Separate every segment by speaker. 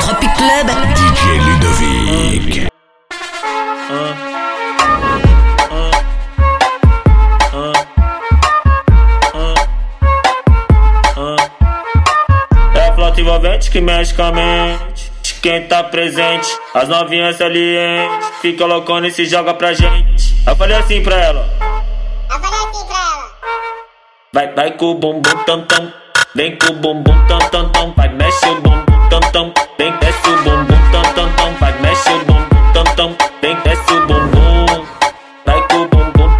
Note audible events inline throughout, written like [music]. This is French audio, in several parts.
Speaker 1: Tropic Club.
Speaker 2: DJ Ludovic.
Speaker 3: É a flauta envolvente que mexe com a mente. De quem tá presente, as novinhas salientes. Fica loucona e se joga pra gente. Eu falei assim pra ela.
Speaker 4: Eu falei assim pra ela.
Speaker 3: Vai, vai com o bumbum tam tam. Vem com o bumbum tam tam tam. Vai, mexe o bumbum tam tam. Vem, desce o bumbum tam tam tam. Vai, mexe o bumbum tam tam. Vem, desce o bumbum. Vai com o bumbum.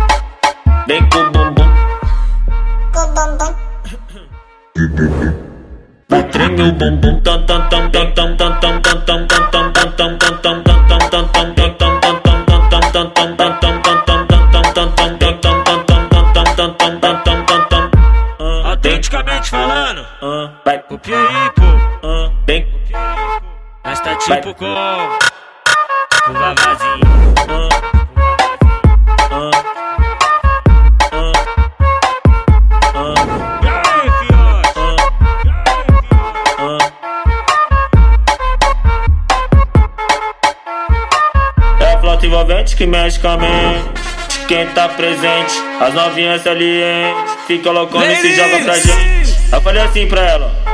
Speaker 3: Vem com o bumbum.
Speaker 4: Com o bumbum.
Speaker 3: Vai, treme o bumbum tam tam tam tam tam tam tam tam tam tam
Speaker 5: Tipo com o vavazinho. E aí,
Speaker 3: É a flauta envolvente que mexe com a mente. Quem tá presente, as novinhas salientes. Fica loucona e se joga pra gente. Eu falei assim pra ela.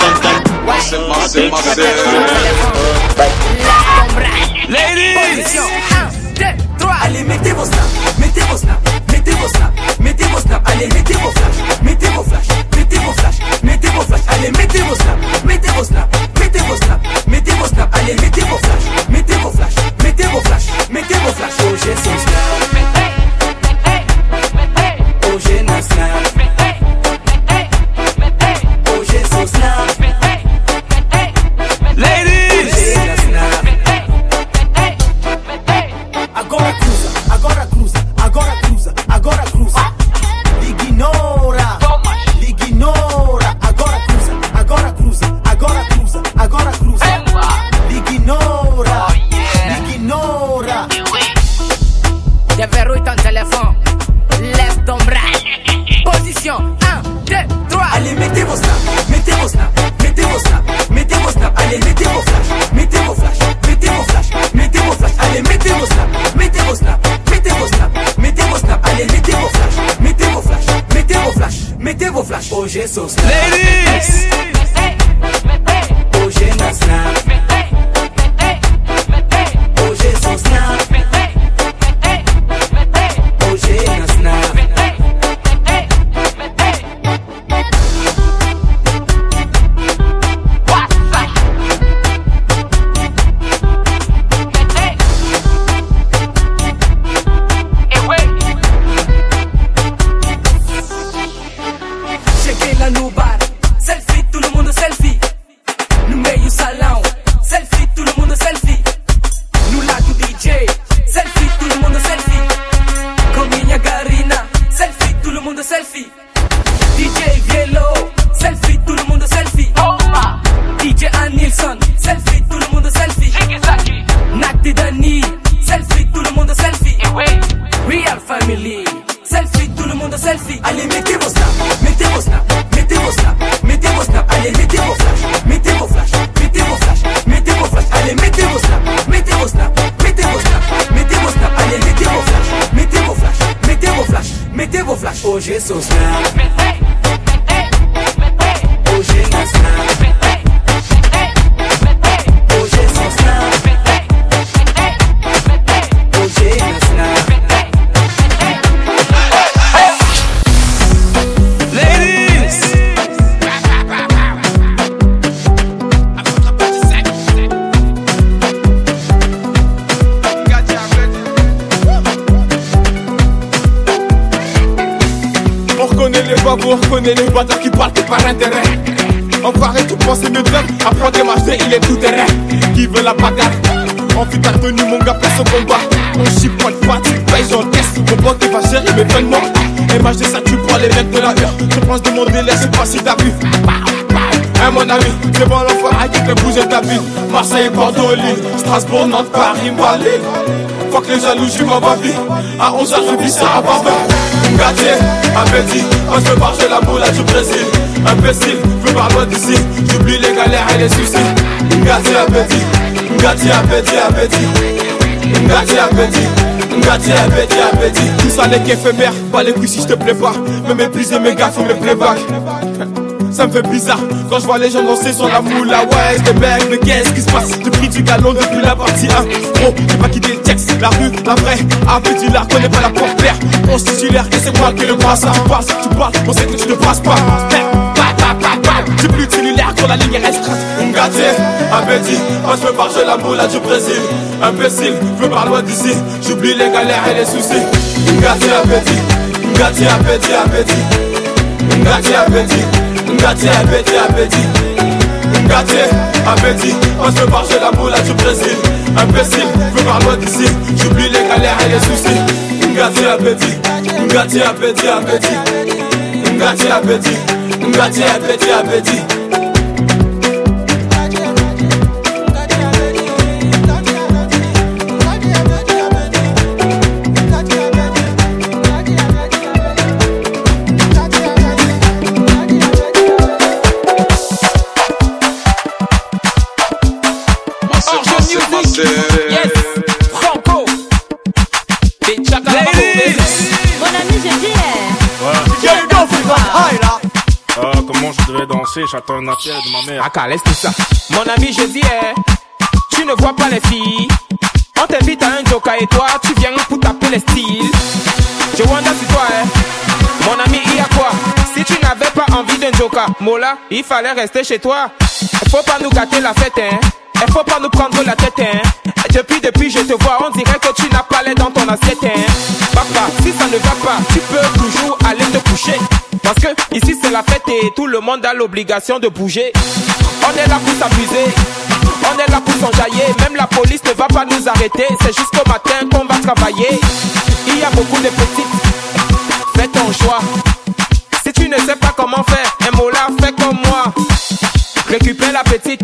Speaker 6: Ladies! Allez, mettez vos snaps, mettez vos snaps, mettez vos snaps, mettez vos snaps. Allez, mettez vos snaps. Jesus. Ladies Lá no bar, selfie, todo mundo selfie. No meio salão, selfie, todo mundo selfie. No lado DJ, selfie, todo mundo selfie. Com minha garina, selfie, todo mundo selfie. DJ Vielo, selfie, todo mundo selfie. DJ Anilson, selfie, todo mundo selfie. Nacti Dani, selfie, todo mundo selfie. Real Family, selfie, todo mundo selfie. Allez, mettez vos snaps,
Speaker 7: chisels now. Connais les bâtards qui partent que par intérêt. Enfoiré, tu pensais de Après tes marché, il est tout terrain. Qui veut la bagarre? En fit ta tenue, mon gars, place au combat. On chipote pas, tu payes, j'encaisse. Mon pote cher, il me fait de moi. MHD, ça tue pas les mecs de la rue. Je pense de mon délai, sais pas si t'as vu. Hein, mon ami, c'est bon l'enfoiré qui fait bouger ta ville. Marseille, Bordeaux, Lille, Strasbourg, Nantes, Paris, Malais. Fuck les jaloux, j'suis ma vie. À 11h, je vis ça à Barbara. Gâtier, appétit, quand je marche la moula du Brésil. Imbécile, veux pas loin d'ici. J'oublie les galères et les soucis. Gâtier, appétit, gâtier, appétit, appétit. Gâtier, appétit. Appétit. Tout ça n'est qu'éphémère, pas les couilles si je te plais pas. Me mépriser mes gars, faut me playback. [laughs] Ça me fait bizarre quand je vois les gens danser sur la moula. Ouais, je mec, mais qu'est-ce qui se passe? J'ai pris du galon depuis la partie 1. Gros, j'ai pas quitté le la rue, la vraie. Appétit, la connais pas la porte claire. On se titulaire et c'est moi qui le passe. Tu passes, tu parles, on sait que je te passe pas. J'ai plus cellulaire quand la ligne est restreinte. Ngati, appétit, moi je veux marcher la moula du Brésil. Imbécile, je veux pas loin d'ici. J'oublie les galères et les soucis. Ngati, appétit, Ngati, appétit, appétit. Ngati, appétit. Ngati, appétit, appétit. Ngati, appétit, moi je veux marcher la moula du Brésil. Imbécile, veux pas loin d'ici. J'oublie les galères et les soucis. Ngati, appétit, Ngati, appétit, appétit. Ngati, appétit. Ngati, appétit, appétit.
Speaker 8: J'attends un appel de ma mère.
Speaker 9: Aka, laisse tout ça. Mon ami, je dis, eh, tu ne vois pas les filles. On t'invite à un joker et toi, tu viens pour taper les styles. Je wonder si toi, eh, mon ami, il y a quoi? Si tu n'avais pas envie d'un joker, Mola, il fallait rester chez toi. Faut pas nous gâter la fête, hein. Il faut pas nous prendre la tête, hein. Depuis, depuis, je te vois, on dirait que tu n'as pas l'air dans ton assiette, hein. Papa, si ça ne va pas, tu peux toujours aller te coucher. Parce que ici c'est la fête et tout le monde a l'obligation de bouger. On est là pour s'amuser, on est là pour s'enjailler. Même la police ne va pas nous arrêter, c'est jusqu'au matin qu'on va travailler. Il y a beaucoup de petites, fais ton choix. Si tu ne sais pas comment faire, un mot là, fais comme moi. Récupère la petite,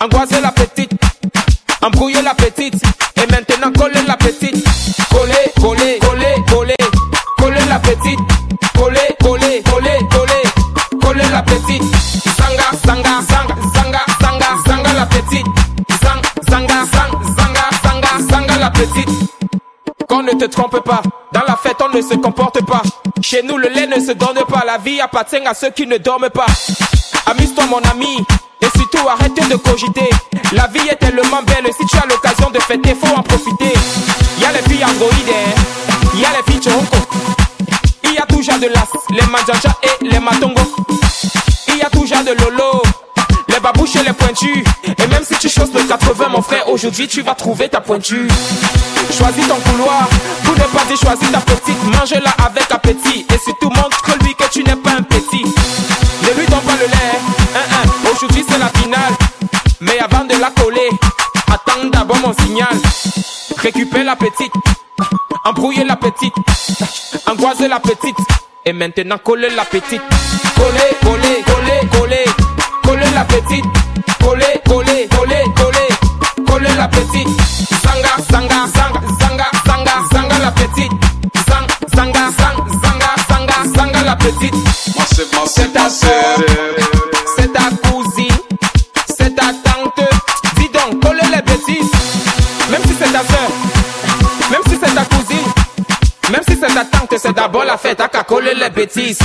Speaker 9: angoisser la petite, embrouiller la petite, et maintenant coller la petite. Coller, coller, coller, coller, coller la petite. Coller, coller, coller, coller, coller la petite. Zanga, zanga, zanga, zanga, zanga, zanga la petite. Zang, zanga, zang, zanga, zanga, zanga la petite. Qu'on ne te trompe pas, dans la fête on ne se comporte pas. Chez nous le lait ne se donne pas, la vie appartient à ceux qui ne dorment pas. Amuse-toi mon ami, de cogiter. La vie est tellement belle, si tu as l'occasion de fêter, faut en profiter. Y a les filles androïdes, hein. y a les filles choronco. Il y a toujours de l'as, les manjaja et les matongo. Il y a toujours de lolo, les babouches et les pointus. Et même si tu choses de 80, mon frère, aujourd'hui tu vas trouver ta pointure. Choisis ton couloir, pour ne pas dire choisis ta petite. Mange-la avec appétit. Et surtout montre-lui que tu n'es pas un petit. Ne lui donne pas le lait, hein, hein. aujourd'hui c'est la finale. De la coller, attends d'abord mon signal. Récupère la petite, embrouiller la petite, angoiser la petite. Et maintenant coller la petite. Coller, coller, coller, coller, coller la petite. Coller, coller, coller, coller, coller la petite. Zanga, zanga, zanga, zanga, zanga, zanga la petite. Zang, zanga, zang, zanga, zanga, zanga la petite.
Speaker 10: Massive,
Speaker 9: C'est
Speaker 10: massive,
Speaker 9: ta soeur, d'abord la fête à qu'à les bêtises.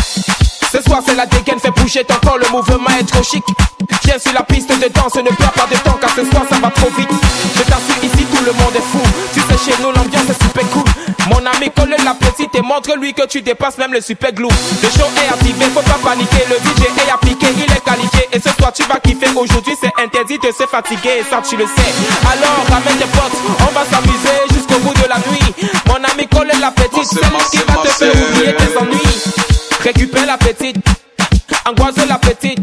Speaker 9: Ce soir c'est la dégaine, fais bouger ton corps, le mouvement est trop chic. Viens sur la piste de danse, ne perds pas de temps car ce soir ça va trop vite. Colle la petite et montre-lui que tu dépasses même le super glue. Le show est activé, faut pas paniquer. Le DJ est appliqué, il est qualifié. Et ce soir tu vas kiffer. Aujourd'hui c'est interdit de se fatiguer, ça tu le sais. Alors ramène tes potes, on va s'amuser jusqu'au bout de la nuit. Mon ami colle la petite, c'est lui qui va te faire oublier tes ennuis.
Speaker 11: Récupère la petite, angoisse la petite,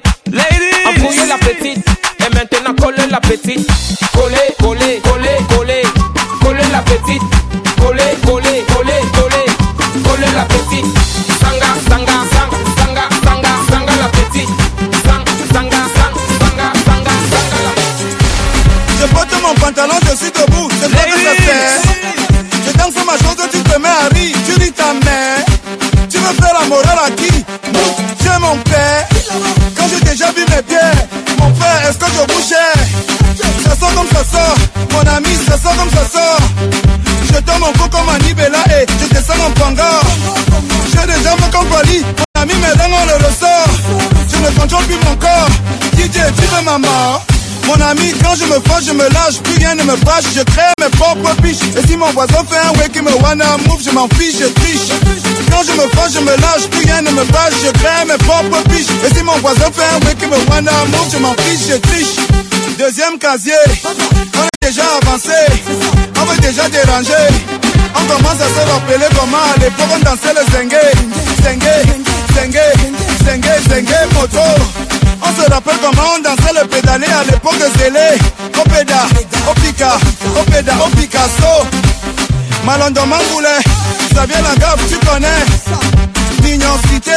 Speaker 12: Veux faire la morale à qui J'ai mon père. Quand j'ai déjà vu mes pieds, mon frère, est-ce que je bougeais Ça sort comme ça sort, mon ami, ça sort comme ça sort. Je tombe mon comme un Nibela et je descends mon panga. J'ai des jambes comme Bali, mon ami, mes dents on le ressort. Je ne contrôle plus mon corps, DJ, tu veux ma mort mon ami, quand je me fâche, je me lâche, plus rien ne me fâche, je crée mes propres piches. Et si mon voisin fait un way qui me wanna move, je m'en fiche, je triche. Quand je me fâche, je me lâche, plus rien ne me fâche, je crée mes propres piches. Et si mon voisin fait un qui me wanna move, je m'en fiche, je triche. Deuxième casier, on est déjà avancé, on veut déjà déranger. On commence à se rappeler comment à l'époque on dansait le zengue, zengue, zengue, zengue, zengue, moto. On se rappelle comment on dansait le pédalé à l'époque de Zélé. Opéda, Opika, Opéda, Picasso. Malondo Mamboulet, Xavier Lagaffe, tu connais. Mignon Cité,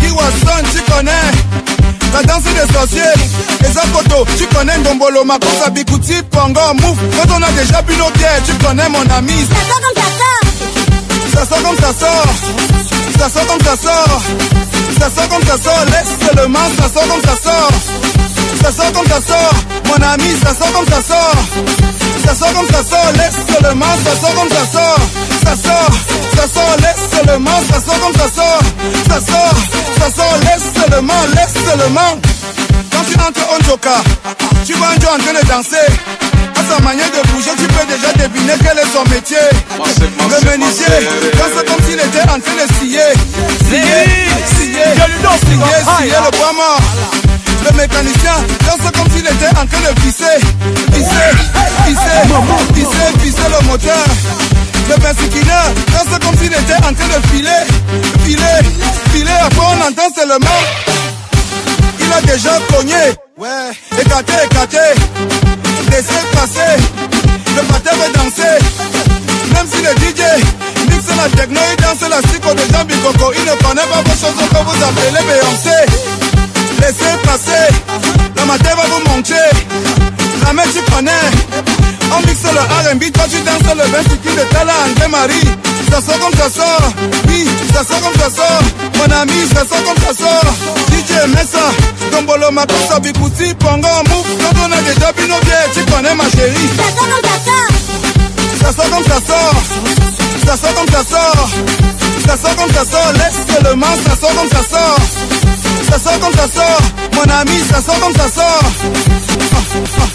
Speaker 12: Kiwason, tu connais. La danse des sorciers, les photos, tu connais Ndombolo, Makosa, Bikuti, Pongo, Mouf. Quand on a déjà bu nos tu connais mon ami. Ça sort comme ça sort. Ça sort comme ça sort. Ça sort comme ça sort. Laisse seulement, ça sort comme ça sort. Ça sort comme ça sort. Ami, ça sort comme ça sort. Ça sort comme ça sort. Laisse seulement, ça sort comme ça sort. Ça sort, ça sort, laisse seulement, ça sort comme ça sort. Ça sort, ça sort, laisse seulement, laisse seulement. Quand tu entres en joker, tu vois un Joe en train de danser. À sa manière de bouger, tu peux déjà deviner quel est son métier. Le menuisier, danse comme s'il était en train de scier. Scier, scier, scier, scier le bois mort. Le mécanicien danse comme s'il était en train de visser, visser, visser, visser, visser le moteur. Le persiquineur danse comme s'il était en train de filer, filer, filer. Après on entend seulement il a déjà cogné. Ouais, écarté, écarté. Laissez passer. Le patin veut danser. Même si le DJ mixe la techno, il danse la psycho de Jean Bikoko. Il ne connaît pas vos choses que vous appelez Beyoncé. Laissez passer. Le matin va vous monter. La main tu connais. On mixe le R&B, toi tu danses le bain qui de Tala André Marie. Ça sort comme ça sort, oui, ça sort comme ça sort. Mon ami, ça sort comme ça sort. DJ Messa, Dombolo Makosa, Bikuti, Pongo, Mouf. Quand on a déjà bu nos bières, tu connais ma chérie. Ça sort comme ça sort. Ça sort comme ça sort. Ça sort comme ça sort. Ça sort comme ça sort. Laisse seulement, ça sort comme ça sort. ça sort, comme ça sort. Mon ami, ça sort comme ça sort. Ah, ah. ah.